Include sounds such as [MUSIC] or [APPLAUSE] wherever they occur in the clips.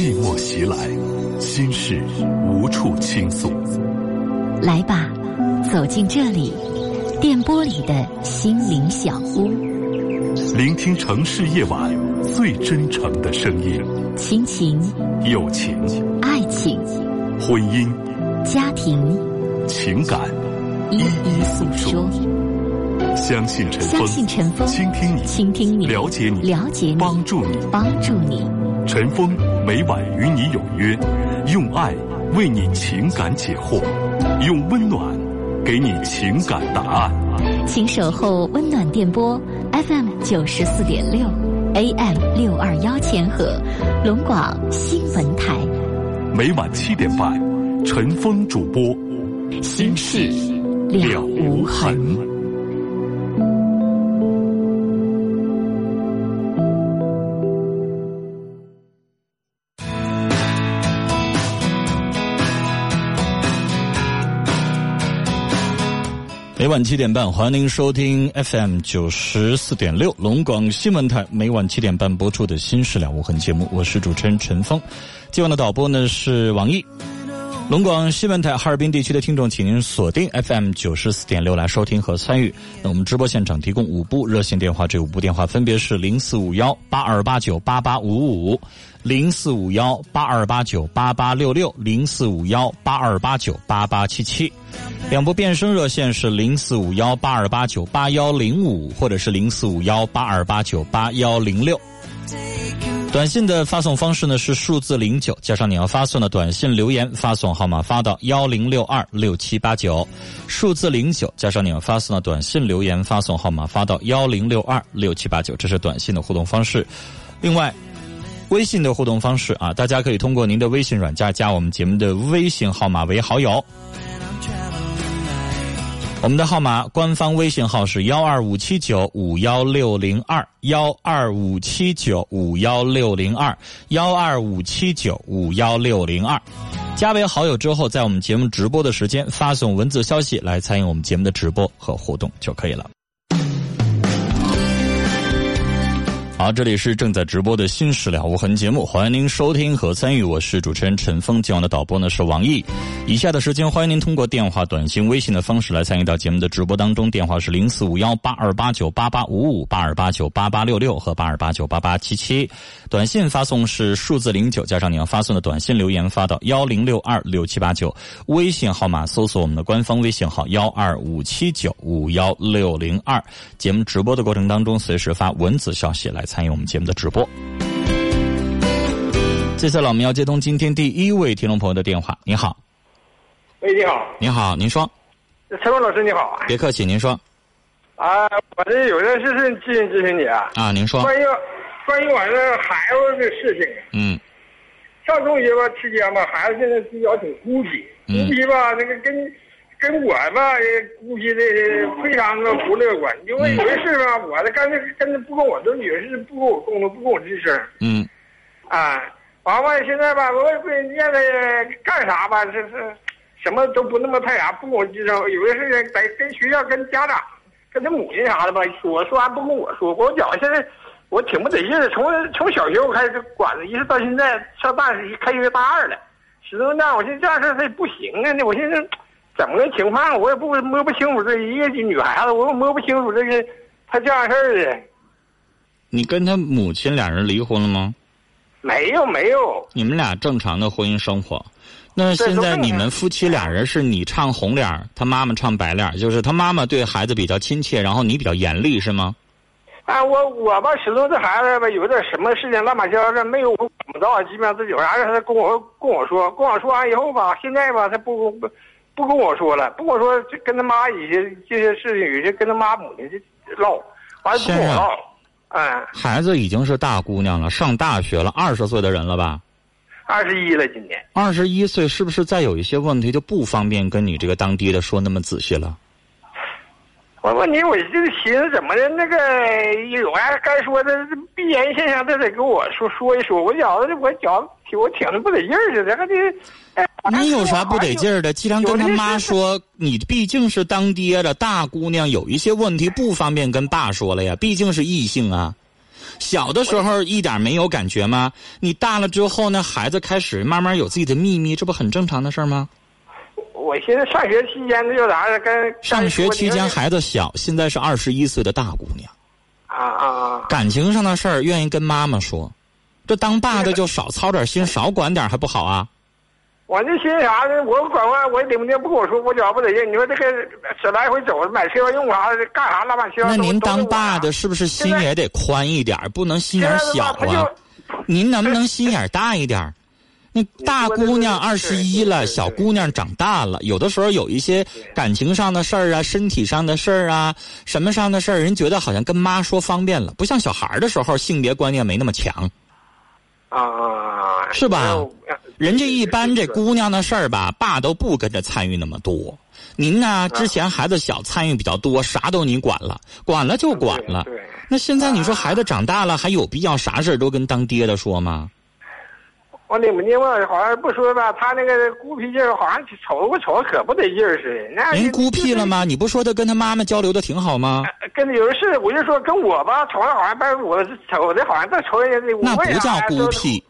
寂寞袭来，心事无处倾诉。来吧，走进这里，电波里的心灵小屋，聆听城市夜晚最真诚的声音。亲情、友情、爱情、婚姻、家庭、情感，一一诉说。相信陈峰，相信陈峰，倾听你，倾听你，了解你，了解你，帮助你，帮助你。陈峰每晚与你有约，用爱为你情感解惑，用温暖给你情感答案。请守候温暖电波 FM 九十四点六 AM 六二幺千赫，龙广新闻台。每晚七点半，陈峰主播，心事了无痕。每晚七点半，欢迎您收听 FM 九十四点六龙广新闻台每晚七点半播出的《新事了无痕》节目，我是主持人陈峰。今晚的导播呢是王毅。龙广新闻台哈尔滨地区的听众，请您锁定 FM 九十四点六来收听和参与。那我们直播现场提供五部热线电话，这五部电话分别是零四五幺八二八九八八五五、零四五幺八二八九八八六六、零四五幺八二八九八八七七。两部变声热线是零四五幺八二八九八幺零五，或者是零四五幺八二八九八幺零六。短信的发送方式呢是数字零九加上你要发送的短信留言发送号码发到幺零六二六七八九，数字零九加上你要发送的短信留言发送号码发到幺零六二六七八九，这是短信的互动方式。另外，微信的互动方式啊，大家可以通过您的微信软件加我们节目的微信号码为好友。我们的号码官方微信号是幺二五七九五幺六零二幺二五七九五幺六零二幺二五七九五幺六零二，加为好友之后，在我们节目直播的时间发送文字消息来参与我们节目的直播和互动就可以了。好，这里是正在直播的《新事了无痕》节目，欢迎您收听和参与。我是主持人陈峰，今晚的导播呢是王毅。以下的时间，欢迎您通过电话、短信、微信的方式来参与到节目的直播当中。电话是零四五幺八二八九八八五五、八二八九八八六六和八二八九八八七七。短信发送是数字零九加上你要发送的短信留言发到幺零六二六七八九。微信号码搜索我们的官方微信号幺二五七九五幺六零二。节目直播的过程当中，随时发文字消息来。参与我们节目的直播。接下来我们要接通今天第一位听众朋友的电话。您好，喂，你好，你好，您说。陈峰老师你好。别客气，您说。啊，我这有件事情咨询咨询你啊。啊，您说。关于关于我这孩子的事情。嗯。上中学吧期间吧，孩子现在比较挺孤僻，孤僻吧，那个跟。跟我吧，估计的非常的不乐观，因为有些事吧，我的干脆跟着不跟我这女儿是不跟我沟通，不跟我吱声。嗯，啊，完完现在吧，我也不念他干啥吧，这是什么都不那么太啥，不跟我吱声。有些事情在跟学校、跟家长、跟他母亲啥的吧，说说完不跟我说。我讲现在我挺不得劲的，从从小学我开始管着，一直到现在上大学开学大二了，始终那我寻思这样事他也不行啊，那我寻思。怎么个情况？我也不摸不清楚这一个女孩子，我也摸不清楚这个她这样事儿的。你跟她母亲俩人离婚了吗？没有，没有。你们俩正常的婚姻生活。那现在你们夫妻俩人是你唱红脸，他妈妈唱白脸，就是他妈妈对孩子比较亲切，然后你比较严厉，是吗？啊，我我吧，始终这孩子吧，有点什么事情乱八七糟的，没有我管不到，基本上自己有啥事他跟我跟我说，跟我说完以后吧，现在吧，他不不。不跟我说了，不跟我说，就跟他妈一些这些事情，有些跟他妈母亲唠，完了不跟我唠。哎，孩子已经是大姑娘了，上大学了，二十岁的人了吧？二十一了，今年。二十一岁，是不是再有一些问题就不方便跟你这个当爹的说那么仔细了？我问你，我这个寻思怎么的？那个有啥该说的必然现象，都得跟我说说一说。我觉得我觉我挺着不得劲儿的，还得。你有啥不得劲儿的？既然跟他妈说，你毕竟是当爹的大姑娘，有一些问题不方便跟爸说了呀。毕竟是异性啊。小的时候一点没有感觉吗？你大了之后呢，孩子开始慢慢有自己的秘密，这不很正常的事儿吗？我现在上学期间这就啥跟上学期间孩子小，现在是二十一岁的大姑娘，啊啊啊！感情上的事儿愿意跟妈妈说，这当爸的就少操点心，少管点还不好啊？我这寻思啥呢？我管完我顶不顶不跟我说，我觉不得劲。你说这个这来回走买车用啥，干啥乱七八糟。那您当爸的是不是心也得宽一点，不能心眼小啊？您能不能心眼大一点？那大姑娘二十一了，小姑娘长大了，有的时候有一些感情上的事儿啊，身体上的事儿啊，什么上的事儿，人觉得好像跟妈说方便了，不像小孩的时候性别观念没那么强。啊，是吧？人家一般这姑娘的事儿吧，爸都不跟着参与那么多。您呢，之前孩子小，参与比较多，啥都你管了，管了就管了。那现在你说孩子长大了，还有必要啥事儿都跟当爹的说吗？我领不听嘛，好像不说吧，他那个孤僻劲儿，好像瞅我瞅可不得劲儿似的。您孤僻了吗？你不说他跟他妈妈交流的挺好吗？跟有的是，我就说跟我吧，瞅着好像把我瞅的好像在瞅人家的。那不叫孤僻。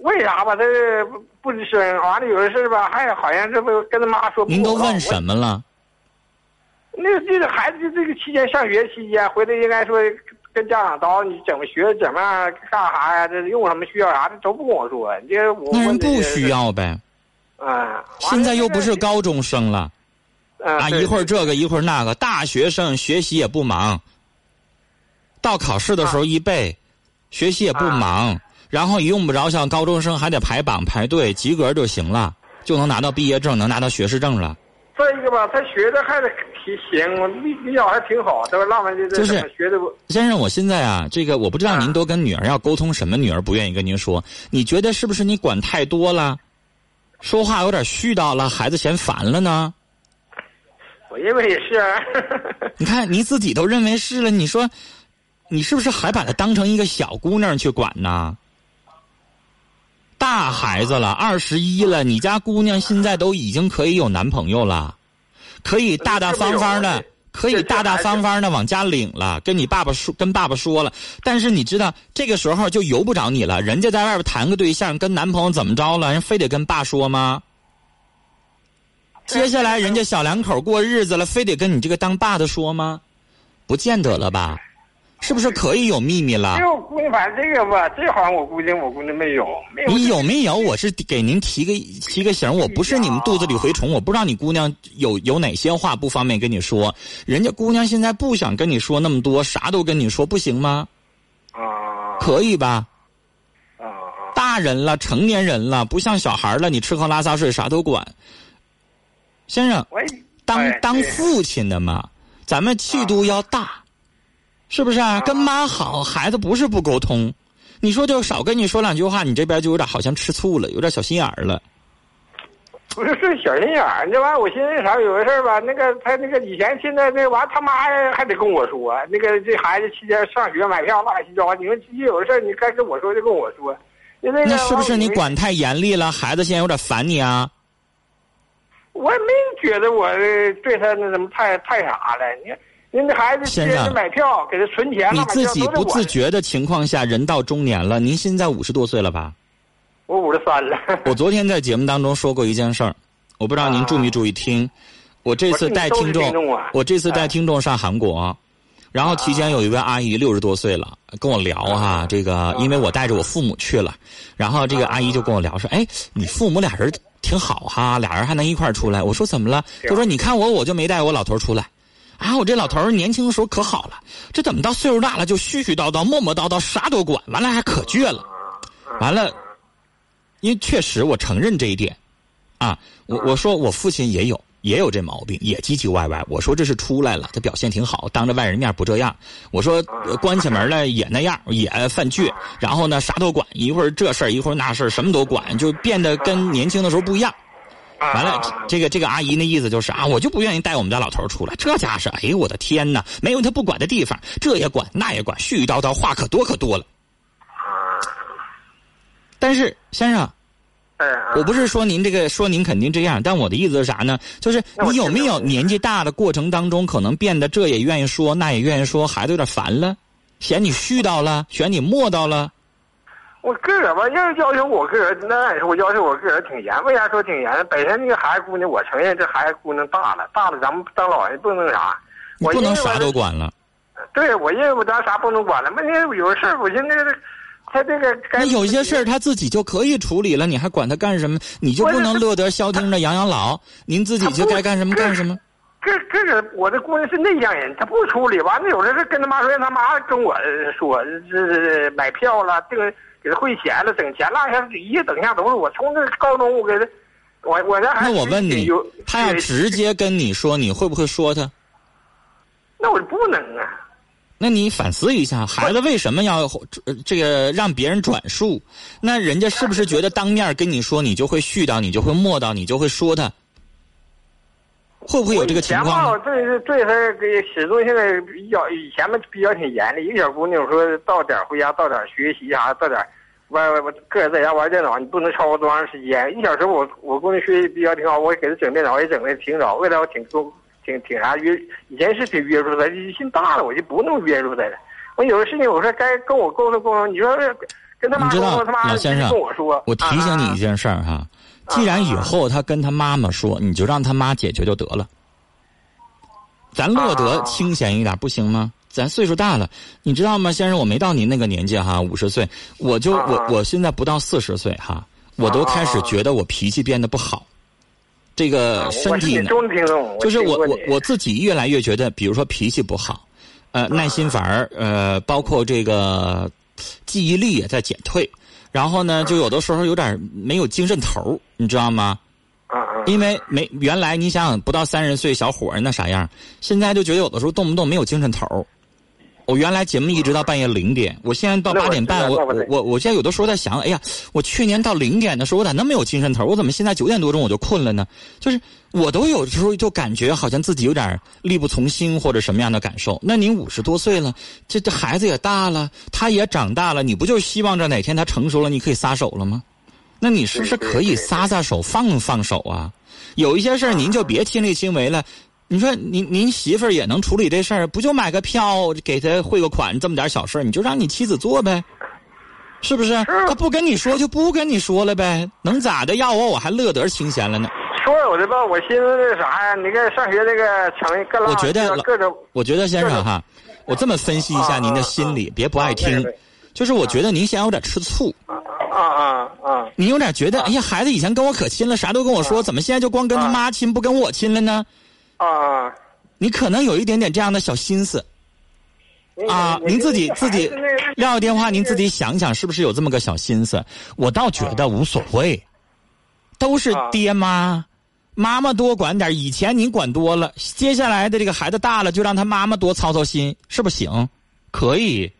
为啥吧？他不吱声，完了有的事吧，还好像这不跟他妈说。您都问什么了？那这个孩子这个期间上学期间回来应该说。跟家长叨你怎么学怎么样干啥呀？这用什么需要啥的都不跟我说。你这我那人不需要呗。啊。现在又不是高中生了。啊。一会儿这个一会儿那个，大学生学习也不忙。到考试的时候一背，学习也不忙，然后也用不着像高中生还得排榜排队，及格就行了，就能拿到毕业证，能拿到学士证了。再一个吧，他学的还挺。行，比比较还挺好，这个浪漫就是学的不。先生，我现在啊，这个我不知道您都跟女儿要沟通什么，女儿不愿意跟您说。你觉得是不是你管太多了，说话有点絮叨了，孩子嫌烦了呢？我认为也是。啊 [LAUGHS] 你看你自己都认为是了，你说，你是不是还把她当成一个小姑娘去管呢？大孩子了，二十一了，你家姑娘现在都已经可以有男朋友了。可以大大方方的，可以大大方方的往家领了，跟你爸爸说，跟爸爸说了。但是你知道，这个时候就由不着你了。人家在外边谈个对象，跟男朋友怎么着了，人非得跟爸说吗？接下来人家小两口过日子了，非得跟你这个当爸的说吗？不见得了吧。是不是可以有秘密了？没有姑娘，反正这个吧，这好像我估计我估计没有。没有。你有没有？我是给您提个提个醒，我不是你们肚子里蛔虫，我不知道你姑娘有有哪些话不方便跟你说。人家姑娘现在不想跟你说那么多，啥都跟你说，不行吗？啊。可以吧？啊大人了，成年人了，不像小孩了，你吃喝拉撒睡啥都管。先生，当当父亲的嘛，咱们气度要大。是不是啊？跟妈好，孩子不是不沟通。你说就少跟你说两句话，你这边就有点好像吃醋了，有点小心眼儿了。不是是小心眼儿，这玩意儿我寻思啥？有个事儿吧，那个他那个以前现在那完他妈还得跟我说，那个这孩子期间上学买票乱七八糟，你说一有事儿你该跟我说就跟我说。那是不是你管太严厉了？孩子现在有点烦你啊？我也没觉得我对他那什么太太啥了，你。您的孩子先生买票给他存钱你自己不自觉的情况下，人到中年了。您现在五十多岁了吧？我五十三了。我昨天在节目当中说过一件事儿，我不知道您注没注意听。我这次带听众，我这次带听众上韩国，然后期间有一位阿姨六十多岁了，跟我聊哈，这个因为我带着我父母去了，然后这个阿姨就跟我聊说，哎，你父母俩人挺好哈，俩人还能一块出来。我说怎么了？她说你看我，我就没带我老头出来。啊，我这老头儿年轻的时候可好了，这怎么到岁数大了就絮絮叨叨、磨磨叨叨，啥都管，完了还可倔了，完了，因为确实我承认这一点，啊，我我说我父亲也有也有这毛病，也唧唧歪歪。我说这是出来了，他表现挺好，当着外人面不这样。我说关起门来也那样，也犯倔，然后呢啥都管，一会儿这事儿一会儿那事儿，什么都管，就变得跟年轻的时候不一样。完了，这个这个阿姨那意思就是啊，我就不愿意带我们家老头出来。这家是，哎呦我的天哪，没有他不管的地方，这也管那也管，絮絮叨叨话可多可多了。但是先生，我不是说您这个说您肯定这样，但我的意思是啥呢？就是你有没有年纪大的过程当中，可能变得这也愿意说，那也愿意说，孩子有点烦了？嫌你絮叨了，嫌你磨叨了。我个儿吧，要要求我个儿，那按说我要求我个儿挺严。为啥说挺严？本身那个孩子姑娘，我承认这孩子姑娘大了，大了，咱们当老人不能啥，我不能啥都管了。对，我认为咱啥不能管了。问题有事儿，我现在这他这个那有些事儿他自己就可以处理了，你还管他干什么？你就不能乐得消停的养养老？您自己就该干什么干什么？这这个我的姑娘是内向人，她不处理。完了有的是跟他妈说，让他妈跟我说，这买票了，这个。给他汇钱了，整钱落下一下整下都是我。从这高中我给他，我我这还那我问你，他要直接跟你说，你会不会说他？那我就不能啊。那你反思一下，孩子为什么要这个让别人转述？那人家是不是觉得当面跟你说，你就会絮叨，你就会磨叨，你就会说他？会不会有这个情况？对对对，他给始终现在比较以前嘛比较挺严厉。一个小姑娘说到点回家到点学习啥，到点玩玩个人在家玩电脑，你不能超过多长时间。一小时我我姑娘学习比较挺好，我给她整电脑也整的挺早。未来我挺多挺挺啥约，以前是挺约束她，心大了我就不那么约束她了。我有的事情我说该跟我沟通沟通，你说跟他妈沟通，他妈跟我说。我提醒你一件事儿哈。既然以后他跟他妈妈说，你就让他妈解决就得了。咱乐得清闲一点，不行吗？咱岁数大了，你知道吗，先生？我没到您那个年纪哈，五十岁，我就我我现在不到四十岁哈，我都开始觉得我脾气变得不好。这个身体呢，就是我我我自己越来越觉得，比如说脾气不好，呃，耐心反而呃，包括这个记忆力也在减退。然后呢，就有的时候有点没有精神头你知道吗？因为没原来你想想不到三十岁小伙儿那啥样，现在就觉得有的时候动不动没有精神头我原来节目一直到半夜零点，我现在到八点半，我我我我现在有的时候在想，哎呀，我去年到零点的时候我咋那么有精神头我怎么现在九点多钟我就困了呢？就是我都有时候就感觉好像自己有点力不从心或者什么样的感受。那您五十多岁了，这这孩子也大了，他也长大了，你不就希望着哪天他成熟了你可以撒手了吗？那你是不是可以撒撒手放放手啊？有一些事儿您就别亲力亲为了。你说您您媳妇儿也能处理这事儿，不就买个票给他汇个款这么点小事儿，你就让你妻子做呗，是不是？他不跟你说就不跟你说了呗，能咋的？要我我还乐得清闲了呢。说有的吧，我寻思那啥呀，你看上学那个成各我觉得各种，我觉得先生哈，我这么分析一下您的心理，别不爱听，就是我觉得您现在有点吃醋。啊啊啊！你有点觉得，哎呀，孩子以前跟我可亲了，啥都跟我说，怎么现在就光跟他妈亲，不跟我亲了呢？啊，你可能有一点点这样的小心思，啊，您自己自己撂个电话，您自己想想是不是有这么个小心思？我倒觉得无所谓，都是爹妈，妈妈多管点，以前您管多了，接下来的这个孩子大了，就让他妈妈多操操心，是不是行？可以。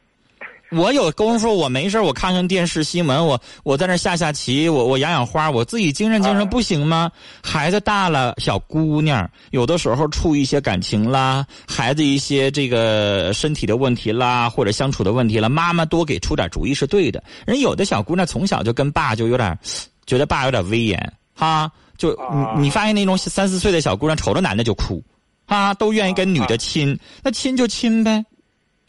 我有功夫，我没事我看看电视新闻，我我在那下下棋，我我养养花，我自己精神精神不行吗？孩子大了，小姑娘有的时候处一些感情啦，孩子一些这个身体的问题啦，或者相处的问题了，妈妈多给出点主意是对的。人有的小姑娘从小就跟爸就有点，觉得爸有点威严，哈，就你你发现那种三四岁的小姑娘瞅着男的就哭，啊，都愿意跟女的亲，那亲就亲呗。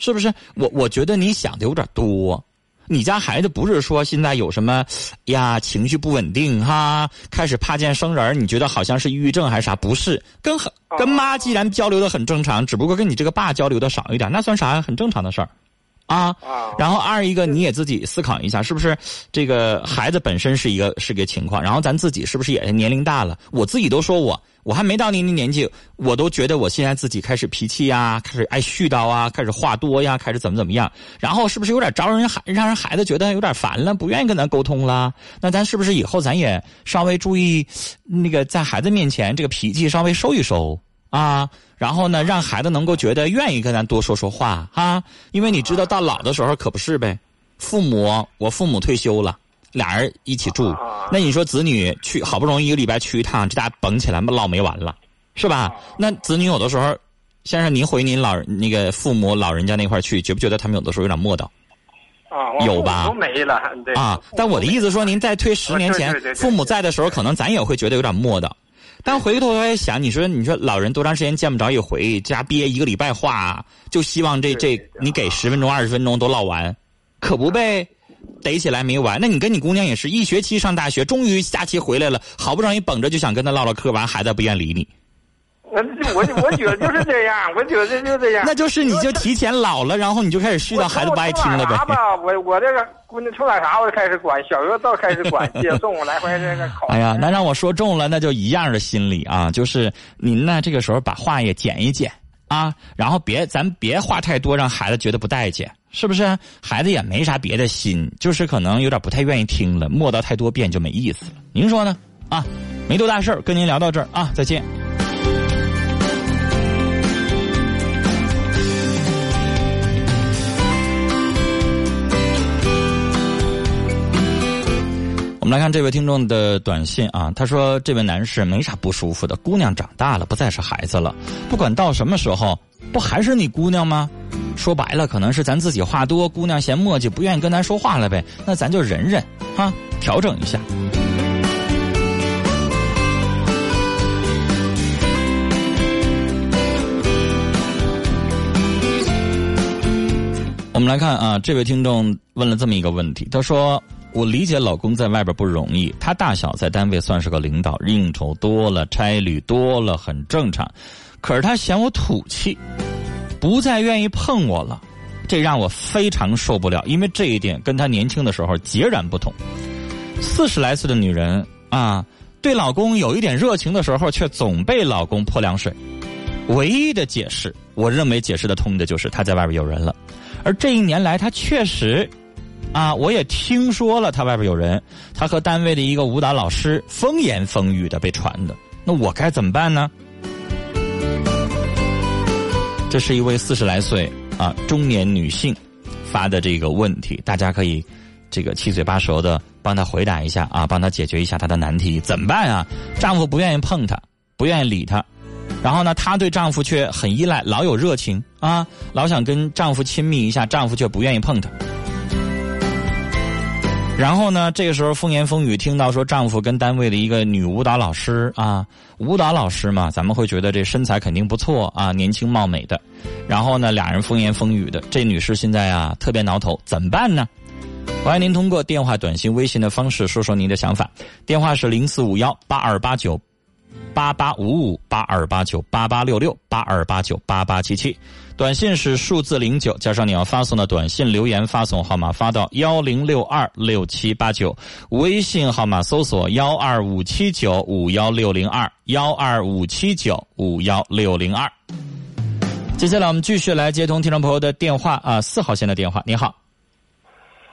是不是我？我觉得你想的有点多。你家孩子不是说现在有什么呀情绪不稳定哈，开始怕见生人你觉得好像是抑郁症还是啥？不是，跟跟妈既然交流的很正常，只不过跟你这个爸交流的少一点，那算啥？很正常的事儿。啊，然后二一个你也自己思考一下，是不是这个孩子本身是一个是个情况，然后咱自己是不是也年龄大了？我自己都说我我还没到您的年纪，我都觉得我现在自己开始脾气呀，开始爱絮叨啊，开始话多呀，开始怎么怎么样？然后是不是有点招人孩让人孩子觉得有点烦了，不愿意跟咱沟通了？那咱是不是以后咱也稍微注意那个在孩子面前这个脾气稍微收一收？啊，然后呢，让孩子能够觉得愿意跟咱多说说话哈，因为你知道到老的时候可不是呗。父母，我父母退休了，俩人一起住，那你说子女去好不容易一个礼拜去一趟，这家绷起来唠没完了，是吧？那子女有的时候，先生您回您老那个父母老人家那块去，觉不觉得他们有的时候有点磨叨？啊，有吧？都没了，对。啊，但我的意思说，您再推十年前，父母在的时候，可能咱也会觉得有点磨叨。但回过头来想，你说你说老人多长时间见不着一回，家憋一个礼拜话，就希望这这你给十分钟二十分钟都唠完，可不呗？逮起来没完。那你跟你姑娘也是一学期上大学，终于假期回来了，好不容易绷着就想跟她唠唠嗑，完孩子不愿理你。我我我觉得就是这样，我觉得就这样。那就是你就提前老了，然后你就开始絮叨孩子不爱听了呗。我我这个姑娘出点啥我就开始管，小学倒开始管接送，来回这个考。哎呀，那让我说中了，那就一样的心理啊，就是您呢这个时候把话也减一减啊，然后别咱别话太多，让孩子觉得不待见，是不是？孩子也没啥别的心，就是可能有点不太愿意听了，磨叨太多遍就没意思了。您说呢？啊，没多大事儿，跟您聊到这儿啊，再见。我们来看这位听众的短信啊，他说：“这位男士没啥不舒服的，姑娘长大了，不再是孩子了，不管到什么时候，不还是你姑娘吗？说白了，可能是咱自己话多，姑娘嫌磨叽，不愿意跟咱说话了呗。那咱就忍忍，哈，调整一下。”我们来看啊，这位听众问了这么一个问题，他说。我理解老公在外边不容易，他大小在单位算是个领导，应酬多了，差旅多了，很正常。可是他嫌我土气，不再愿意碰我了，这让我非常受不了。因为这一点跟他年轻的时候截然不同。四十来岁的女人啊，对老公有一点热情的时候，却总被老公泼凉水。唯一的解释，我认为解释得通的就是他在外边有人了，而这一年来他确实。啊，我也听说了，他外边有人，他和单位的一个舞蹈老师风言风语的被传的，那我该怎么办呢？这是一位四十来岁啊中年女性发的这个问题，大家可以这个七嘴八舌的帮她回答一下啊，帮她解决一下她的难题，怎么办啊？丈夫不愿意碰她，不愿意理她，然后呢，她对丈夫却很依赖，老有热情啊，老想跟丈夫亲密一下，丈夫却不愿意碰她。然后呢？这个时候风言风语，听到说丈夫跟单位的一个女舞蹈老师啊，舞蹈老师嘛，咱们会觉得这身材肯定不错啊，年轻貌美的。然后呢，俩人风言风语的，这女士现在啊特别挠头，怎么办呢？欢迎您通过电话、短信、微信的方式说说您的想法。电话是零四五幺八二八九八八五五八二八九八八六六八二八九八八七七。短信是数字零九加上你要发送的短信留言发送号码发到幺零六二六七八九，微信号码搜索幺二五七九五幺六零二幺二五七九五幺六零二。接下来我们继续来接通听众朋友的电话啊，四号线的电话，你好，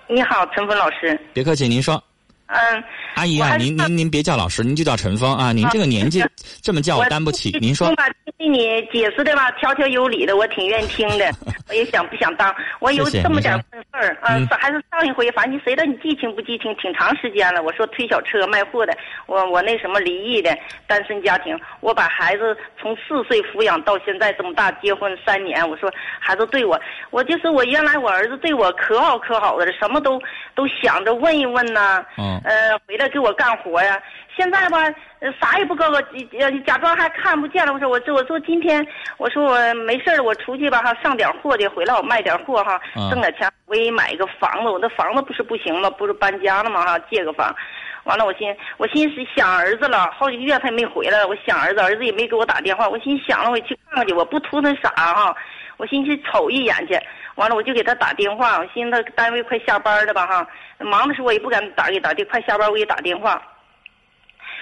你好，陈峰老师，别客气，您说。嗯，阿姨啊，您您您别叫老师，您就叫陈峰啊。您这个年纪这么叫我担不起。您说。听你解释的吧，条条有理的，我挺愿意听的。[LAUGHS] 我也想不想当，我有这么点份事儿啊。还是上一回，反正你谁道你记清不记清？挺长时间了。我说推小车卖货的，我我那什么离异的单身家庭，我把孩子从四岁抚养到现在这么大，结婚三年。我说孩子对我，我就是我原来我儿子对我可好可好的，什么都都想着问一问呐。嗯。呃，回来给我干活呀。现在吧，啥也不告诉，呃，假装还看不见了。我说我这我说今天，我说我没事了，我出去吧哈，上点货去，回来我卖点货哈，挣点钱，我也买一个房子。我那房子不是不行吗？不是搬家了吗哈？借个房，完了我心我心思想儿子了，好几个月他也没回来，我想儿子，儿子也没给我打电话。我寻思想了，我去看看去，我不图他啥哈，我心思瞅一眼去。完了我就给他打电话，我寻思他单位快下班了吧哈，忙的时候我也不敢打给打的，快下班我给打电话。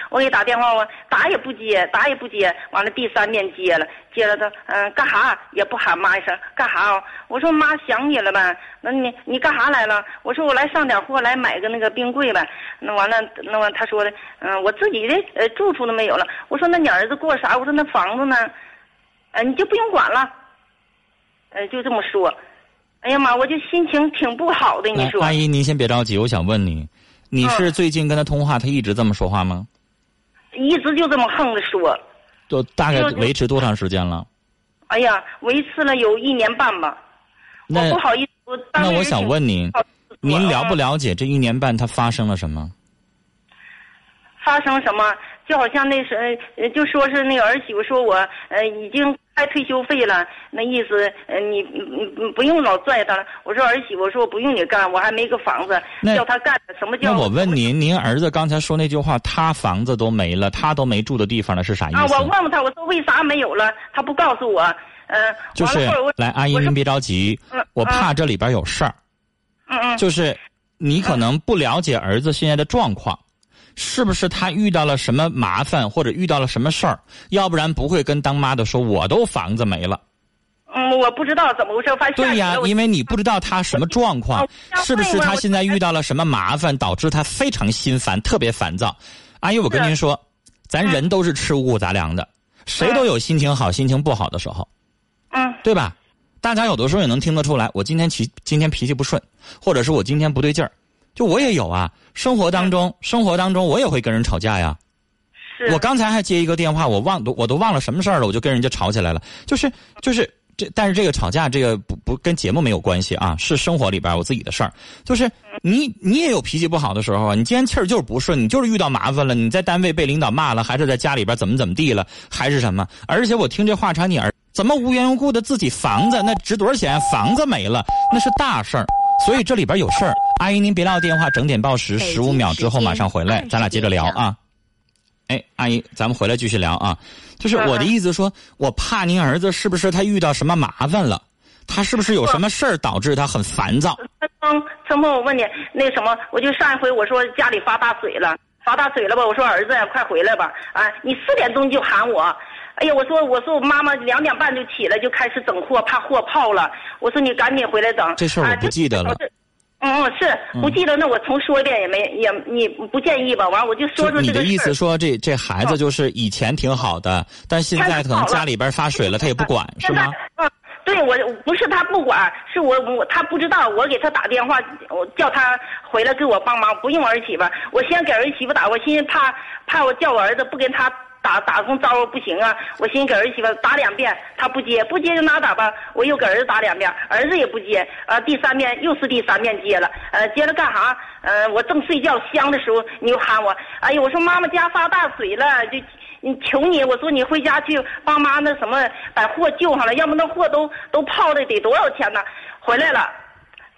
我给打电话，我打也不接，打也不接。完了第三遍接了，接了他，嗯，干哈也不喊妈一声，干哈？我说妈想你了呗。那你你干哈来了？我说我来上点货，来买个那个冰柜呗。那完了，那完他说的，嗯，我自己的呃住处都没有了。我说那你儿子过啥？我说那房子呢？呃，你就不用管了。呃，就这么说。哎呀妈，我就心情挺不好的。你说，阿姨您先别着急，我想问你，你是最近跟他通话，他一直这么说话吗？一直就这么横着说，就大概维持多长时间了？哎呀，维持了有一年半吧。那不好意思，我那我想问您，您了不了解这一年半他发生了什么？发生什么？就好像那是呃就说是那个儿媳妇说我呃已经开退休费了，那意思呃你你你不用老拽他了。我说儿媳妇说我不用你干，我还没个房子，那叫他干什么叫？那我问您，您儿子刚才说那句话，他房子都没了，他都没住的地方了，是啥意思？啊，我问问他，我说为啥没有了？他不告诉我。嗯、就是来，阿姨您别着急嗯，我怕这里边有事儿。嗯嗯，就是你可能不了解儿子现在的状况，是不是他遇到了什么麻烦或者遇到了什么事儿？要不然不会跟当妈的说我都房子没了。嗯，我不知道怎么回事，反正下对呀因为你不知道他什么状况，是不是他现在遇到了什么麻哎烦，导致他非常心烦，特别烦躁？阿姨，我跟您说，咱人都是吃五谷杂粮的，谁都有心情好、心情不好的时候。嗯对吧？大家有的时候也能听得出来，我今天脾今天脾气不顺，或者是我今天不对劲儿，就我也有啊。生活当中，生活当中我也会跟人吵架呀。是我刚才还接一个电话，我忘都我都忘了什么事儿了，我就跟人家吵起来了。就是就是这，但是这个吵架这个不不跟节目没有关系啊，是生活里边我自己的事儿。就是你你也有脾气不好的时候啊，你今天气儿就是不顺，你就是遇到麻烦了，你在单位被领导骂了，还是在家里边怎么怎么地了，还是什么？而且我听这话茬，你儿怎么无缘无故的自己房子那值多少钱？房子没了，那是大事儿。所以这里边有事儿。阿姨您别撂电话，整点报时，十五秒之后马上回来，咱俩接着聊啊。哎，阿姨，咱们回来继续聊啊。就是我的意思说，我怕您儿子是不是他遇到什么麻烦了？他是不是有什么事儿导致他很烦躁？陈峰，陈峰，我问你，那什么，我就上一回我说家里发大水了，发大水了吧？我说儿子，快回来吧！啊，你四点钟就喊我，哎呀，我说我说我妈妈两点半就起来就开始整货，怕货泡了。我说你赶紧回来整。这事儿我不记得了。啊嗯嗯，是不记得，那我重说一遍也没也你不建议吧？完我就说说你的。意思说，这这孩子就是以前挺好的，但现在可能家里边发水了，他也不管，是吗？嗯，对我不是他不管，是我我他不知道，我给他打电话，我叫他回来给我帮忙，不用儿媳妇，我先给儿媳妇打，我寻思怕怕我叫我儿子不跟他打打声招呼不行啊，我寻思给儿媳妇打两遍，她不接，不接就拉倒吧，我又给儿子打两遍，儿子也不接，呃，第三遍又是第三遍接了，呃，接了干啥？呃，我正睡觉香的时候，你又喊我，哎呀，我说妈妈家发大水了，就。求你，我说你回家去帮妈那什么把货救上来，要不那货都都泡的得多少钱呢？回来了，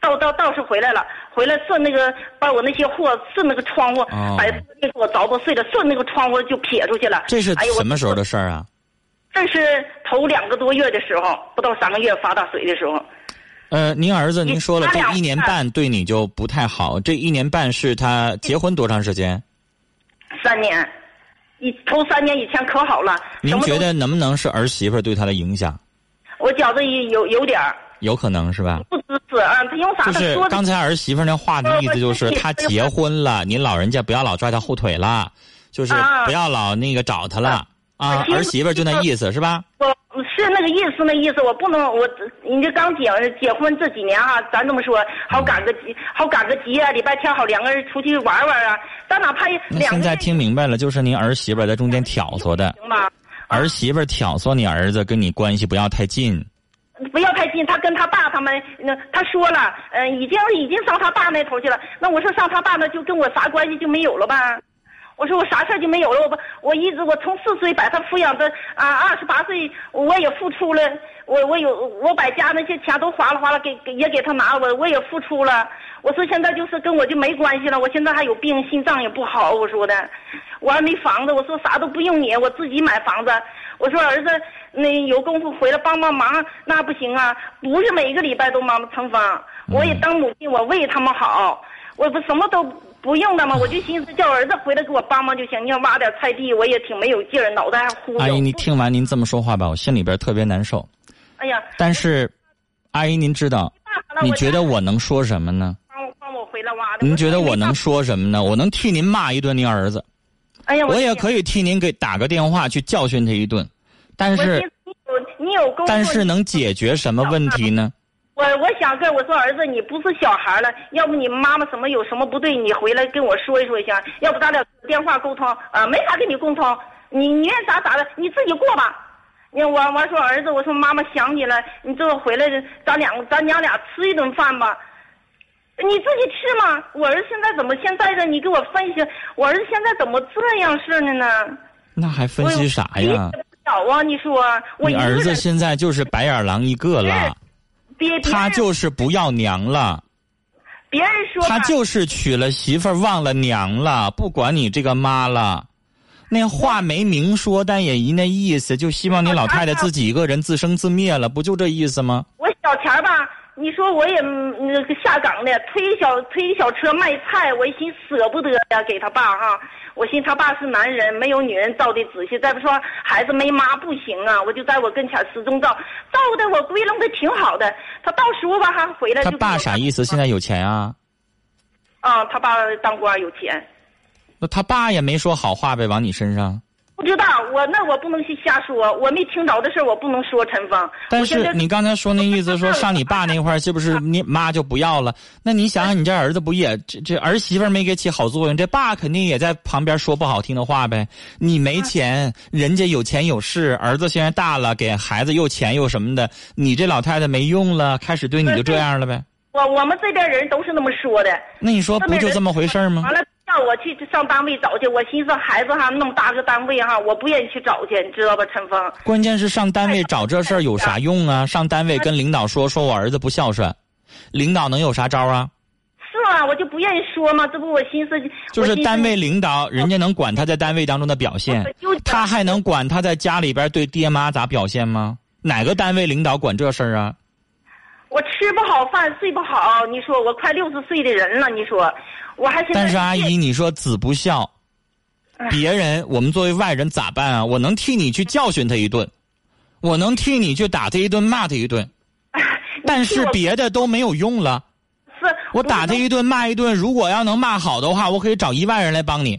倒倒倒是回来了，回来顺那个把我那些货顺那个窗户，哦把那给我凿破碎了，顺那个窗户就撇出去了。这是什么时候的事儿啊？这是头两个多月的时候，不到三个月发大水的时候。呃，您儿子，您说了，这一年半对你就不太好。这一年半是他结婚多长时间？三年，以头三年以前可好了。您觉得能不能是儿媳妇对他的影响？我觉得有有点儿有可能是吧？不支持啊？他用啥？就是刚才儿媳妇那话的意思，[LAUGHS] 就是他结婚了，您老人家不要老拽他后腿了，就是啊不要老那个找他了啊。儿媳妇就那意思是吧？我是那个意思，那意思，我不能，我你这刚结结婚这几年哈、咱这么说，好赶个集，好赶个集啊，礼拜天好两个人出去玩玩啊，咱哪怕那现在听明白了，就是您儿媳妇在中间挑唆的，行吧？儿媳妇挑唆你儿子跟你关系不要太近。不要太近，他跟他爸他们，那他说了，嗯、已经已经上他爸那头去了。那我说上他爸那就跟我啥关系就没有了吧？我说我啥事就没有了，我不，我一直我从四岁把他抚养的啊，二十八岁我也付出了，我我有我把家那些钱都花了花了，给给也给他拿了，我我也付出了。我说现在就是跟我就没关系了，我现在还有病，心脏也不好，我说的，我还没房子，我说啥都不用你，我自己买房子。我说儿子，那有功夫回来帮帮忙，那不行啊，不是每个礼拜都帮陈芳，我也当母亲，我为他们好，我不什么都不用的嘛，我就寻思叫儿子回来给我帮忙就行。你要挖点菜地，我也挺没有劲儿，脑袋还忽悠。阿姨，你听完您这么说话吧，我心里边特别难受。哎呀，但是，阿姨您知道，你觉得我能说什么呢？帮我帮我回来挖的？您觉得我能？说什么呢？我能替您骂一顿您儿子，哎呀，我也。可以替您给打个电话去教训他一顿，但是你有你有但是能解决什么问题呢？我我想跟我说儿子，你不是小孩了，要不你妈妈什么有什么不对，你回来跟我说一说行，要不咱俩电话沟通，啊，没法跟你沟通，你你愿咋咋的，你自己过吧。你我我说儿子，我说妈妈想你了，你这回来，咱俩咱娘俩吃一顿饭吧。你自己吃嘛。我儿子现在怎么现在的？你给我分析，我儿子现在怎么这样式的呢？那还分析啥呀？小啊，你说我你儿子现在就是白眼狼一个了，别他就是不要娘了。别人说他就是娶了媳妇儿忘了娘了，不管你这个妈了。那话没明说，但也一那意思，就希望你老太太自己一个人自生自灭了，不就这意思吗？我小钱儿吧，你说我也那个下岗的，推小推小车卖菜，我一寻舍不得呀，给他爸哈。我寻他爸是男人，没有女人照的仔细。再不说孩子没妈不行啊，我就在我跟前始终照，照的我归拢的挺好的。他到时候吧还回来。他爸啥意思？现在有钱啊？啊，他爸当官有钱。那他爸也没说好话呗，往你身上。不知道我那我不能去瞎说，我没听着的事我不能说。陈峰，但是 [LAUGHS] [LAUGHS] 你刚才说那意思说上你爸那块儿是不是你妈就不要了？那你想想，你这儿子不也这这儿媳妇没给起好作用，这爸肯定也在旁边说不好听的话呗。你没钱，人家有钱有势，儿子现在大了，给孩子又钱又什么的，你这老太太没用了，开始对你就这样了呗。我我们这边人都是那么说的。那你说不就这么回事吗？完了。让我去上单位找去，我寻思孩子哈那么大个单位哈，我不愿意去找去，你知道吧，陈峰？关键是上单位找这事儿有啥用啊？上单位跟领导说说我儿子不孝顺，领导能有啥招啊？是啊，我就不愿意说嘛，这不我寻思。就是单位领导，人家能管他在单位当中的表现，他还能管他在家里边对爹妈咋表现吗？哪个单位领导管这事儿啊？我吃不好饭，睡不好，你说我快六十岁的人了，你说。我还但是阿姨，你说子不孝，别人我们作为外人咋办啊？我能替你去教训他一顿，我能替你去打他一顿，骂他一顿，但是别的都没有用了。是，我打他一顿，骂一顿，如果要能骂好的话，我可以找一万人来帮你。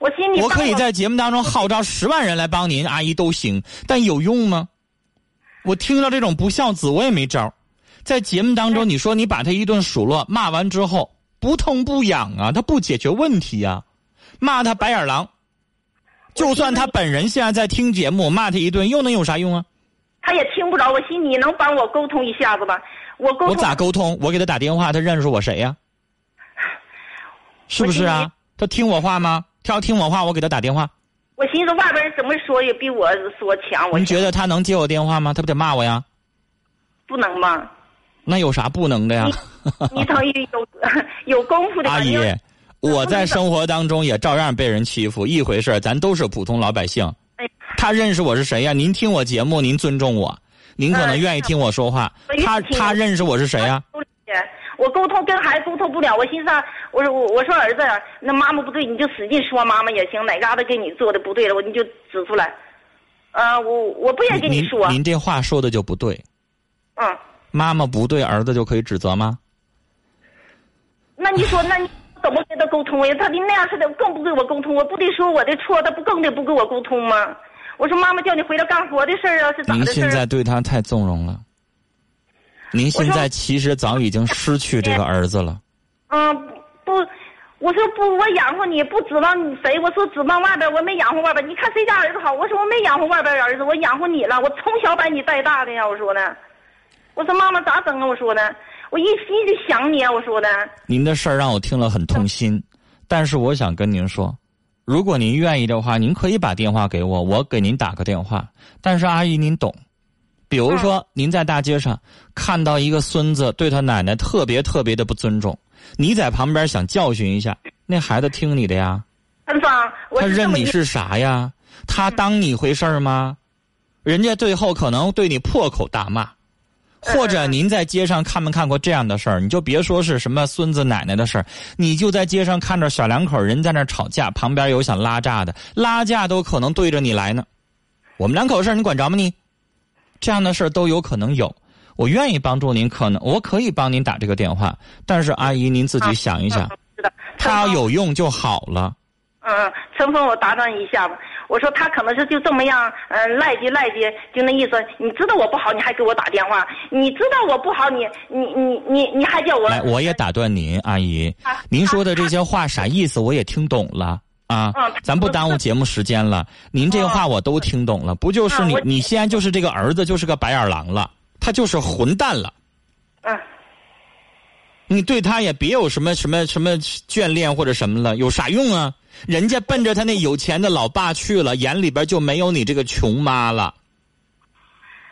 我心里我可以在节目当中号召十万人来帮您，阿姨都行，但有用吗？我听到这种不孝子，我也没招。在节目当中，你说你把他一顿数落，骂完之后。不痛不痒啊，他不解决问题呀，骂他白眼狼，就算他本人现在在听节目，骂他一顿又能有啥用啊？他也听不着，我寻你能帮我沟通一下子吧？我沟我咋沟通？我给他打电话，他认识我谁呀？是不是啊？他听我话吗？他要听我话，我给他打电话。我寻思外边人怎么说也比我说强。你觉得他能接我电话吗？他不得骂我呀？不能吗？那有啥不能的呀？[LAUGHS] 你等于有 [LAUGHS] 有功夫的阿姨，我在生活当中也照样被人欺负，一回事咱都是普通老百姓。他认识我是谁呀？您听我节目，您尊重我，您可能愿意听我说话。他他认识我是谁呀？我沟通跟孩子沟通不了，我寻思，我说我我说儿子，那妈妈不对，你就使劲说妈妈也行，哪嘎达给你做的不对了，我你就指出来。呃，我我不愿意跟你说。您这话说的就不对。嗯。妈妈不对，儿子就可以指责吗？那你说，那你怎么跟他沟通呀？他的那样似的，更不跟我沟通。我不得说我的错，他不更得不跟我沟通吗？我说妈妈叫你回来干活的事儿啊，是咋的您现在对他太纵容了。您现在其实早已经失去这个儿子了。嗯，不，我说不，我养活你不指望你谁？我说指望外边，我没养活外边。你看谁家儿子好？我说我没养活外边儿子，我养活你了。我从小把你带大的呀，我说呢。我说妈妈咋整啊？我说的，我一心就想你啊！我说的。您的事儿让我听了很痛心，但是我想跟您说，如果您愿意的话，您可以把电话给我，我给您打个电话。但是阿姨您懂，比如说您在大街上看到一个孙子对他奶奶特别特别的不尊重，你在旁边想教训一下，那孩子听你的呀？他认你是啥呀？他当你回事儿吗？人家最后可能对你破口大骂。或者您在街上看没看过这样的事儿？你就别说是什么孙子奶奶的事儿，你就在街上看着小两口人在那吵架，旁边有想拉架的，拉架都可能对着你来呢。我们两口事儿你管着吗？你这样的事儿都有可能有。我愿意帮助您，可能我可以帮您打这个电话，但是阿姨您自己想一想，他要有用就好了。嗯，陈峰，我打断一下吧。我说他可能是就这么样，嗯，赖叽赖叽，就那意思。你知道我不好，你还给我打电话。你知道我不好，你你你你你还叫我来。我也打断您，阿姨，您说的这些话啥意思？我也听懂了啊。咱不耽误节目时间了。您这话我都听懂了，不就是你？你现在就是这个儿子，就是个白眼狼了，他就是混蛋了。嗯。你对他也别有什么什么什么眷恋或者什么了，有啥用啊？人家奔着他那有钱的老爸去了，眼里边就没有你这个穷妈了。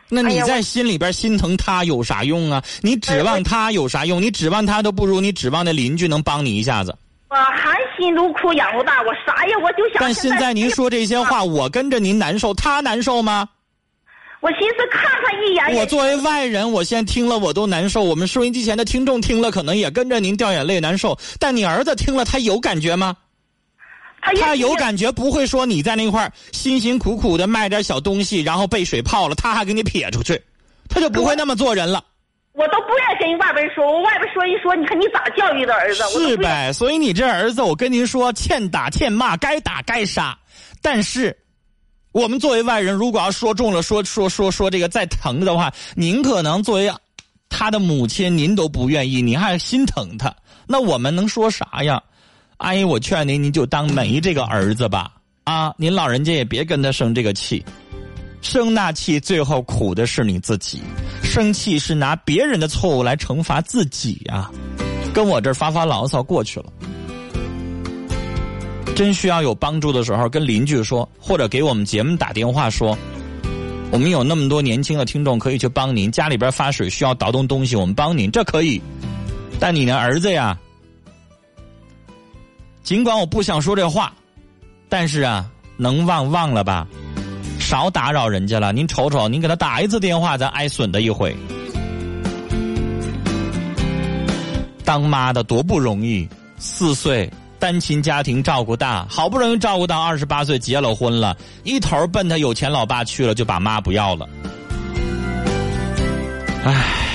那你在心里边心疼他有啥用啊？你指望他有啥用？你指望他都不如你指望那邻居能帮你一下子。我含辛茹苦养活大，我啥呀？我就想。但现在您说这些话，我跟着您难受，他难受吗？我寻思看他一眼。我作为外人，我现在听了我都难受。我们收音机前的听众听了，可能也跟着您掉眼泪难受。但你儿子听了，他有感觉吗？他有感觉，不会说你在那块辛辛苦苦的卖点小东西，然后被水泡了，他还给你撇出去，他就不会那么做人了。我都不愿意跟外边说，我外边说一说，你看你咋教育的儿子？是呗？所以你这儿子，我跟您说，欠打欠骂，该打该杀。但是，我们作为外人，如果要说中了，说说说说这个再疼的话，您可能作为他的母亲，您都不愿意，你还心疼他，那我们能说啥呀？阿姨，我劝您，您就当没这个儿子吧。啊，您老人家也别跟他生这个气，生那气最后苦的是你自己。生气是拿别人的错误来惩罚自己呀。跟我这发发牢骚过去了。真需要有帮助的时候，跟邻居说，或者给我们节目打电话说，我们有那么多年轻的听众可以去帮您。家里边发水需要倒动东西，我们帮您，这可以。但你的儿子呀。尽管我不想说这话，但是啊，能忘忘了吧，少打扰人家了。您瞅瞅，您给他打一次电话，咱挨损的一回。当妈的多不容易，四岁单亲家庭照顾大，好不容易照顾到二十八岁结了婚了，一头奔他有钱老爸去了，就把妈不要了。唉。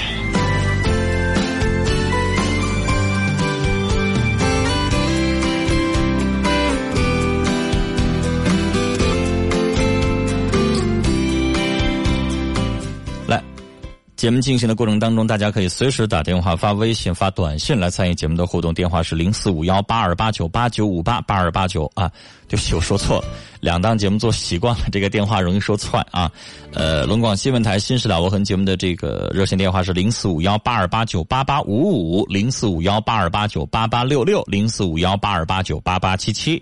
节目进行的过程当中，大家可以随时打电话、发微信、发短信来参与节目的互动。电话是零四五幺八二八九八九五八八二八九啊，对不起，我说错了。两档节目做习惯了，这个电话容易说串啊。呃，龙广新闻台《新时代无痕》节目的这个热线电话是零四五幺八二八九八八五五零四五幺八二八九八八六六零四五幺八二八九八八七七。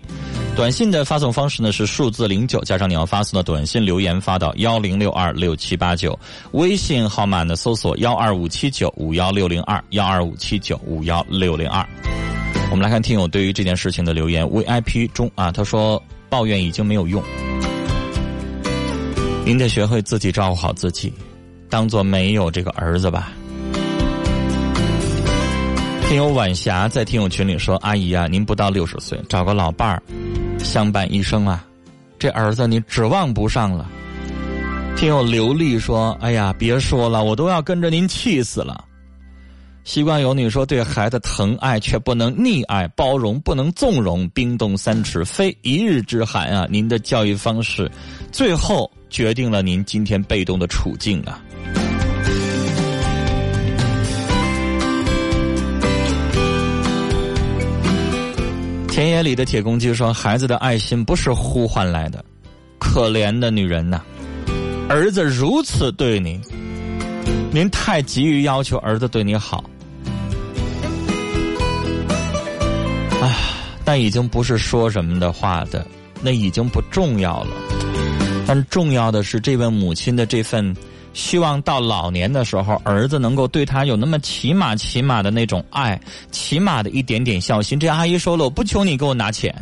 短信的发送方式呢是数字零九加上你要发送的短信留言发到幺零六二六七八九，微信号码呢搜索幺二五七九五幺六零二幺二五七九五幺六零二。我们来看听友对于这件事情的留言，VIP 中啊，他说抱怨已经没有用，您得学会自己照顾好自己，当做没有这个儿子吧。听友晚霞在听友群里说：“阿姨啊，您不到六十岁，找个老伴儿相伴一生啊，这儿子你指望不上了。”听友刘丽说：“哎呀，别说了，我都要跟着您气死了。”习惯有你说：“对孩子疼爱却不能溺爱，包容不能纵容，冰冻三尺非一日之寒啊！您的教育方式，最后决定了您今天被动的处境啊。”田野里的铁公鸡说：“孩子的爱心不是呼唤来的，可怜的女人呐！儿子如此对你，您太急于要求儿子对你好，啊，但已经不是说什么的话的，那已经不重要了。但重要的是这位母亲的这份。”希望到老年的时候，儿子能够对他有那么起码、起码的那种爱，起码的一点点孝心。这阿姨说了，我不求你给我拿钱，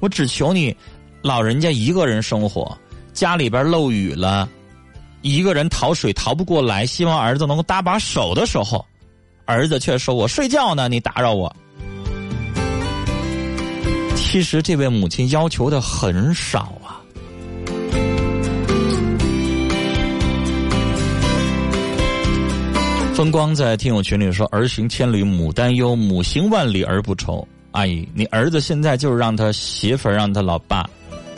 我只求你，老人家一个人生活，家里边漏雨了，一个人讨水讨不过来，希望儿子能够搭把手的时候，儿子却说我睡觉呢，你打扰我。其实这位母亲要求的很少啊。风光在听友群里说：“儿行千里母担忧，母行万里儿不愁。”阿姨，你儿子现在就是让他媳妇、让他老爸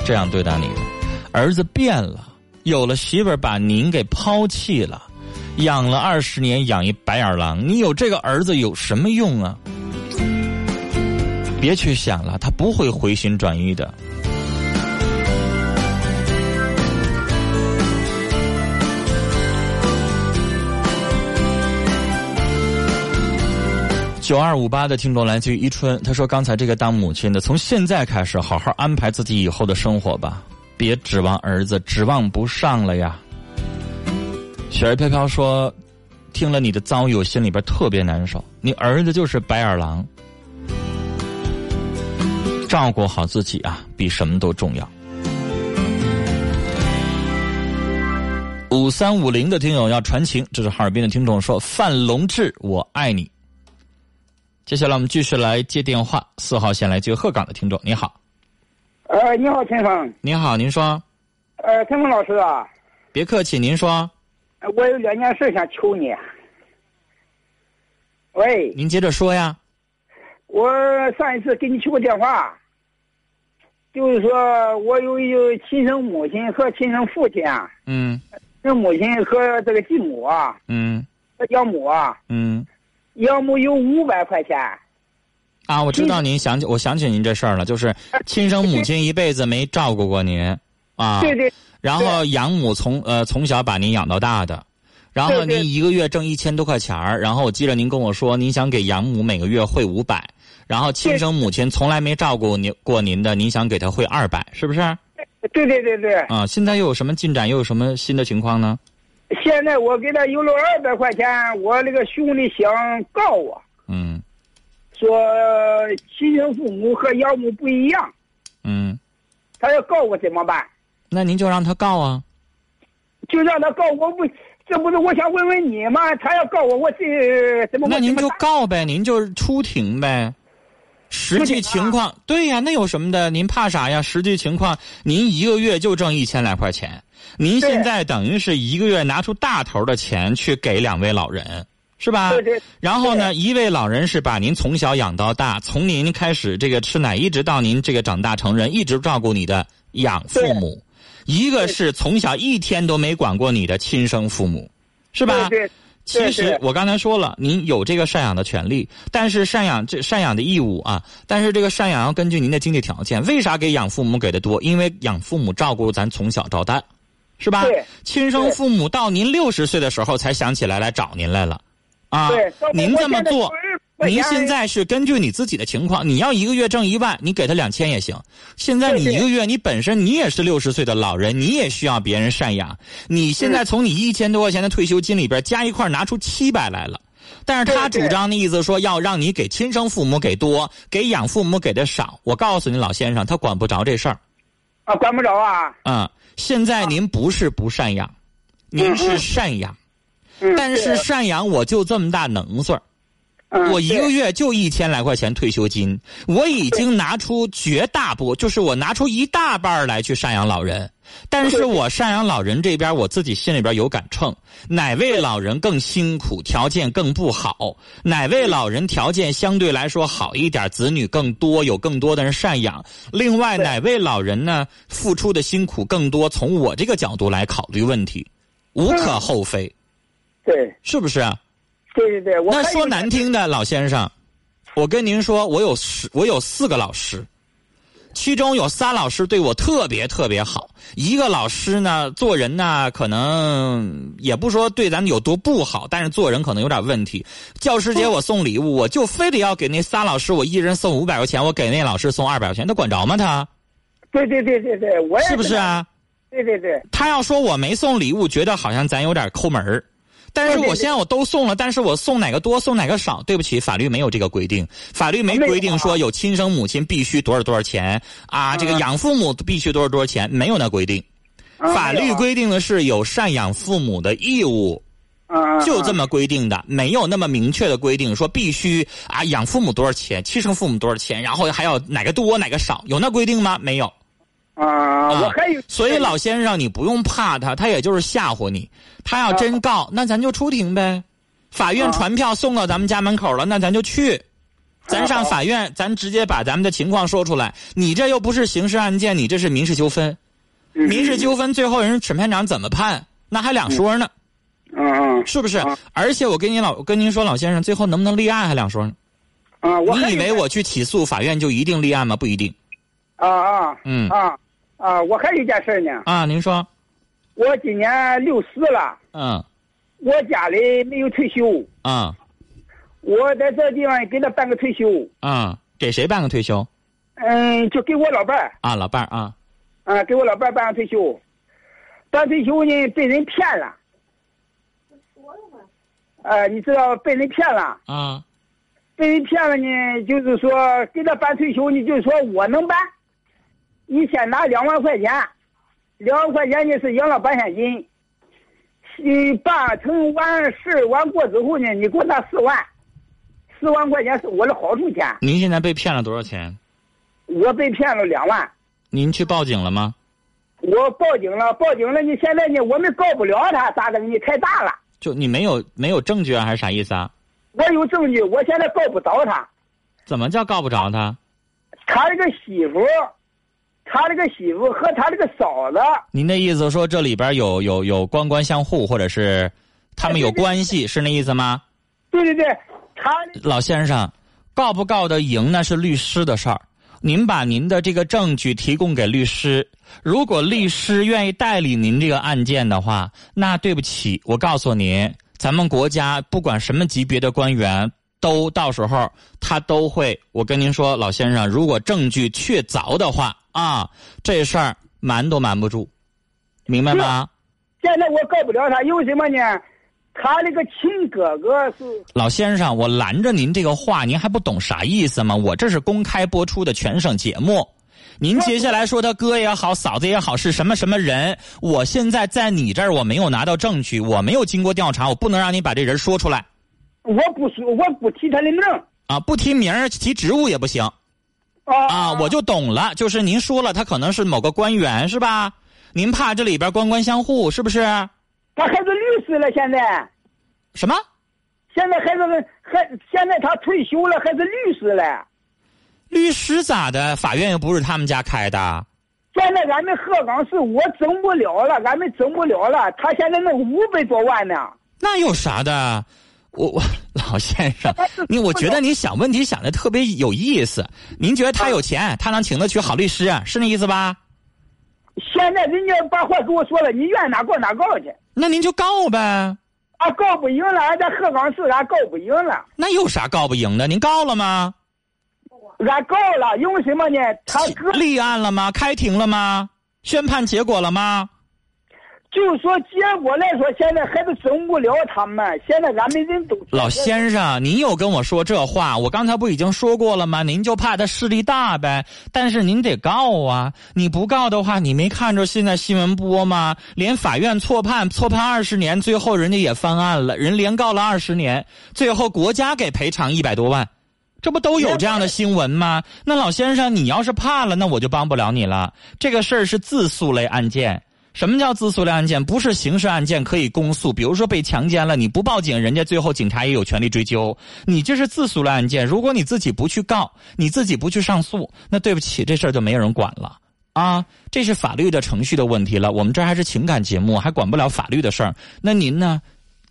这样对待你的。儿子变了，有了媳妇儿把您给抛弃了，养了二十年养一白眼狼，你有这个儿子有什么用啊？别去想了，他不会回心转意的。九二五八的听众来自于伊春，他说：“刚才这个当母亲的，从现在开始好好安排自己以后的生活吧，别指望儿子，指望不上了呀。”雪儿飘飘说：“听了你的遭遇，我心里边特别难受。你儿子就是白眼狼，照顾好自己啊，比什么都重要。”五三五零的听友要传情，这是哈尔滨的听众说：“范龙志，我爱你。”接下来我们继续来接电话，四号线来接鹤岗的听众，你好。呃，你好，陈峰。您好，您说。呃，陈峰老师啊。别客气，您说。我有两件事想求你。喂。您接着说呀。我上一次给你去过电话，就是说我有一个亲生母亲和亲生父亲啊。嗯。这母亲和这个继母啊，嗯，和养母啊，嗯，养母有五百块钱。啊，我知道您想起，我想起您这事儿了，就是亲生母亲一辈子没照顾过您，啊，对对，然后养母从呃从小把您养到大的，然后您一个月挣一千多块钱儿，然后我记得您跟我说您想给养母每个月汇五百，然后亲生母亲从来没照顾您过您的，您想给她汇二百，是不是？对对对对。啊，现在又有什么进展？又有什么新的情况呢？现在我给他邮了二百块钱，我那个兄弟想告我。嗯。说亲生父母和养母不一样。嗯。他要告我怎么办？那您就让他告啊。就让他告我不，这不是我想问问你吗？他要告我，我这怎么？那您就告呗，您就出庭呗。实际情况，对呀，那有什么的？您怕啥呀？实际情况，您一个月就挣一千来块钱，您现在等于是一个月拿出大头的钱去给两位老人，是吧？对对。然后呢，一位老人是把您从小养到大，从您开始这个吃奶，一直到您这个长大成人，一直照顾你的养父母；一个是从小一天都没管过你的亲生父母，是吧？对。其实我刚才说了，您有这个赡养的权利，但是赡养这赡养的义务啊，但是这个赡养要根据您的经济条件。为啥给养父母给的多？因为养父母照顾咱从小到大，是吧？亲生父母到您六十岁的时候才想起来来找您来了，啊，您这么做。您现在是根据你自己的情况，你要一个月挣一万，你给他两千也行。现在你一个月，你本身你也是六十岁的老人，你也需要别人赡养。你现在从你一千多块钱的退休金里边加一块拿出七百来了，但是他主张的意思说要让你给亲生父母给多，给养父母给的少。我告诉你老先生，他管不着这事儿。啊，管不着啊。嗯，现在您不是不赡养，您是赡养，但是赡养我就这么大能岁儿。我一个月就一千来块钱退休金，我已经拿出绝大部，就是我拿出一大半来去赡养老人。但是我赡养老人这边，我自己心里边有杆秤，哪位老人更辛苦，条件更不好？哪位老人条件相对来说好一点，子女更多，有更多的人赡养？另外哪位老人呢，付出的辛苦更多？从我这个角度来考虑问题，无可厚非。对，是不是？对对对，那说难听的，老先生，我跟您说，我有十，我有四个老师，其中有仨老师对我特别特别好，一个老师呢，做人呢，可能也不说对咱们有多不好，但是做人可能有点问题。教师节我送礼物，我就非得要给那仨老师，我一人送五百块钱，我给那老师送二百块钱，他管着吗？他？对对对对对，我也是不是啊？对对对，他要说我没送礼物，觉得好像咱有点抠门儿。但是我现在我都送了，但是我送哪个多送哪个少？对不起，法律没有这个规定，法律没规定说有亲生母亲必须多少多少钱啊，这个养父母必须多少多少钱，没有那规定。法律规定的是有赡养父母的义务，就这么规定的，没有那么明确的规定说必须啊养父母多少钱，亲生父母多少钱，然后还要哪个多哪个少，有那规定吗？没有。啊，我还有，所以老先生，你不用怕他，他也就是吓唬你。他要真告，那咱就出庭呗。法院传票送到咱们家门口了，那咱就去。咱上法院，咱直接把咱们的情况说出来。你这又不是刑事案件，你这是民事纠纷。民事纠纷最后人审判长怎么判，那还两说呢。嗯嗯，是不是？而且我跟您老跟您说，老先生，最后能不能立案还两说呢。啊，你以为我去起诉，法院就一定立案吗？不一定。啊啊，嗯啊。啊，我还有一件事呢。啊，您说。我今年六十了。嗯。我家里没有退休。啊。我在这地方给他办个退休。啊，给谁办个退休？嗯，就给我老伴儿。啊，老伴儿啊。啊，给我老伴儿办个退休。办退休呢，被人骗了。说了吗？呃，你知道被人骗了。啊。被人骗了呢，就是说给他办退休，你就是说我能办。你先拿两万块钱，两万块钱你是养老保险金。你办成完事完过之后呢，你给我拿四万，四万块钱是我的好处钱。您现在被骗了多少钱？我被骗了两万。您去报警了吗？我报警了，报警了。你现在呢？我们告不了他，咋的？你太大了。就你没有没有证据啊，还是啥意思啊？我有证据，我现在告不着他。怎么叫告不着他？他这个媳妇，他这个媳妇和他这个嫂子。您的意思说这里边有有有官官相护，或者是他们有关系，是那意思吗？对对对，他老先生，告不告得赢那是律师的事儿。您把您的这个证据提供给律师，如果律师愿意代理您这个案件的话，那对不起，我告诉您。咱们国家不管什么级别的官员，都到时候他都会。我跟您说，老先生，如果证据确凿的话啊，这事儿瞒都瞒不住，明白吗？现在我告不了他，因为什么呢？他那个亲哥哥是老先生，我拦着您这个话，您还不懂啥意思吗？我这是公开播出的全省节目。您接下来说他哥也好，嫂子也好，是什么什么人？我现在在你这儿，我没有拿到证据，我没有经过调查，我不能让你把这人说出来。我不说，我不提他的名啊，不提名提职务也不行。啊啊，我就懂了，就是您说了，他可能是某个官员，是吧？您怕这里边官官相护，是不是？他还是律师了，现在。什么？现在还是还现在他退休了，还是律师了。律师咋的？法院又不是他们家开的。现在俺们鹤岗市我整不了了，俺们整不了了。他现在弄五百多万呢。那有啥的？我我老先生，你我觉得你想问题想的特别有意思。您觉得他有钱，他能请得起好律师，是那意思吧？现在人家把话跟我说了，你愿意哪告哪告去。那您就告呗。啊，告不赢了，俺在鹤岗市俺告不赢了。那有啥告不赢的？您告了吗？俺告了，因为什么呢？他立案了吗？开庭了吗？宣判结果了吗？就说结果来说，现在还是整不了他们。现在俺们人都老先生，您又跟我说这话，我刚才不已经说过了吗？您就怕他势力大呗。但是您得告啊！你不告的话，你没看着现在新闻播吗？连法院错判，错判二十年，最后人家也翻案了，人连告了二十年，最后国家给赔偿一百多万。这不都有这样的新闻吗？那老先生，你要是怕了，那我就帮不了你了。这个事儿是自诉类案件。什么叫自诉类案件？不是刑事案件可以公诉。比如说被强奸了，你不报警，人家最后警察也有权利追究。你这是自诉类案件，如果你自己不去告，你自己不去上诉，那对不起，这事儿就没有人管了啊。这是法律的程序的问题了。我们这还是情感节目，还管不了法律的事儿。那您呢？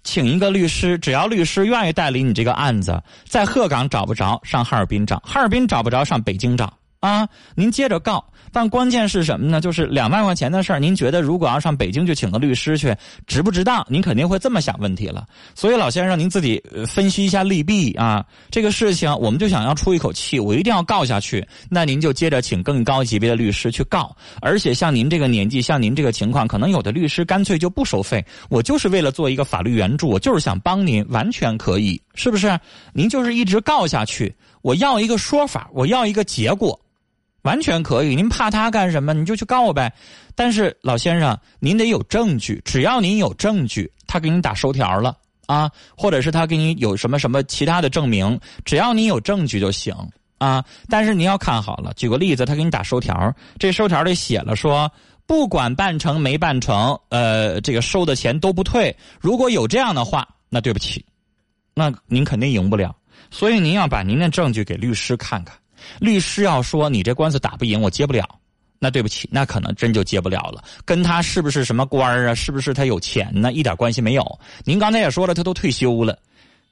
请一个律师，只要律师愿意代理你这个案子，在鹤岗找不着，上哈尔滨找；哈尔滨找不着，上北京找。啊，您接着告。但关键是什么呢？就是两万块钱的事儿，您觉得如果要上北京去请个律师去，值不值当？您肯定会这么想问题了。所以老先生，您自己分析一下利弊啊。这个事情，我们就想要出一口气，我一定要告下去。那您就接着请更高级别的律师去告。而且像您这个年纪，像您这个情况，可能有的律师干脆就不收费。我就是为了做一个法律援助，我就是想帮您，完全可以，是不是？您就是一直告下去，我要一个说法，我要一个结果。完全可以，您怕他干什么？你就去告呗。但是老先生，您得有证据。只要您有证据，他给你打收条了啊，或者是他给你有什么什么其他的证明，只要你有证据就行啊。但是您要看好了，举个例子，他给你打收条，这收条里写了说，不管办成没办成，呃，这个收的钱都不退。如果有这样的话，那对不起，那您肯定赢不了。所以您要把您的证据给律师看看。律师要说你这官司打不赢，我接不了，那对不起，那可能真就接不了了。跟他是不是什么官啊？是不是他有钱呢？一点关系没有。您刚才也说了，他都退休了，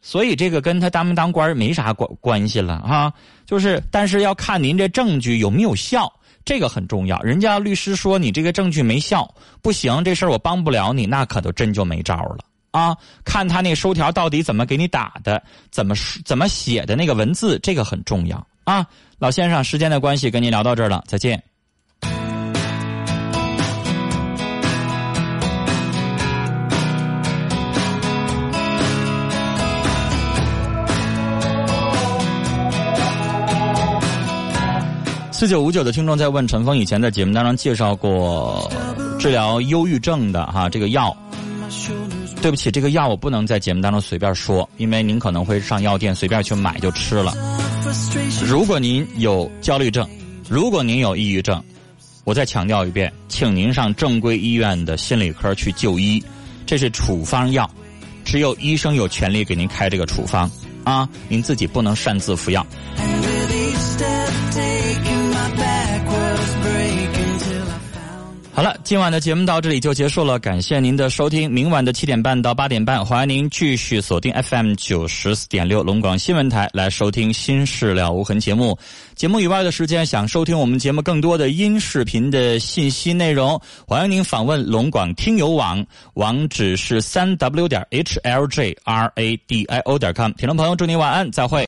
所以这个跟他当没当官没啥关关系了啊。就是，但是要看您这证据有没有效，这个很重要。人家律师说你这个证据没效，不行，这事儿我帮不了你，那可都真就没招了。啊，看他那收条到底怎么给你打的，怎么怎么写的那个文字，这个很重要啊。老先生，时间的关系，跟您聊到这儿了，再见。四九五九的听众在问陈峰，以前在节目当中介绍过治疗忧郁症的哈这个药。对不起，这个药我不能在节目当中随便说，因为您可能会上药店随便去买就吃了。如果您有焦虑症，如果您有抑郁症，我再强调一遍，请您上正规医院的心理科去就医，这是处方药，只有医生有权利给您开这个处方啊，您自己不能擅自服药。好了，今晚的节目到这里就结束了，感谢您的收听。明晚的七点半到八点半，欢迎您继续锁定 FM 九十四点六龙广新闻台来收听《新事了无痕》节目。节目以外的时间，想收听我们节目更多的音视频的信息内容，欢迎您访问龙广听友网，网址是三 w 点 h l j r a d i o 点 com。听众朋友，祝您晚安，再会。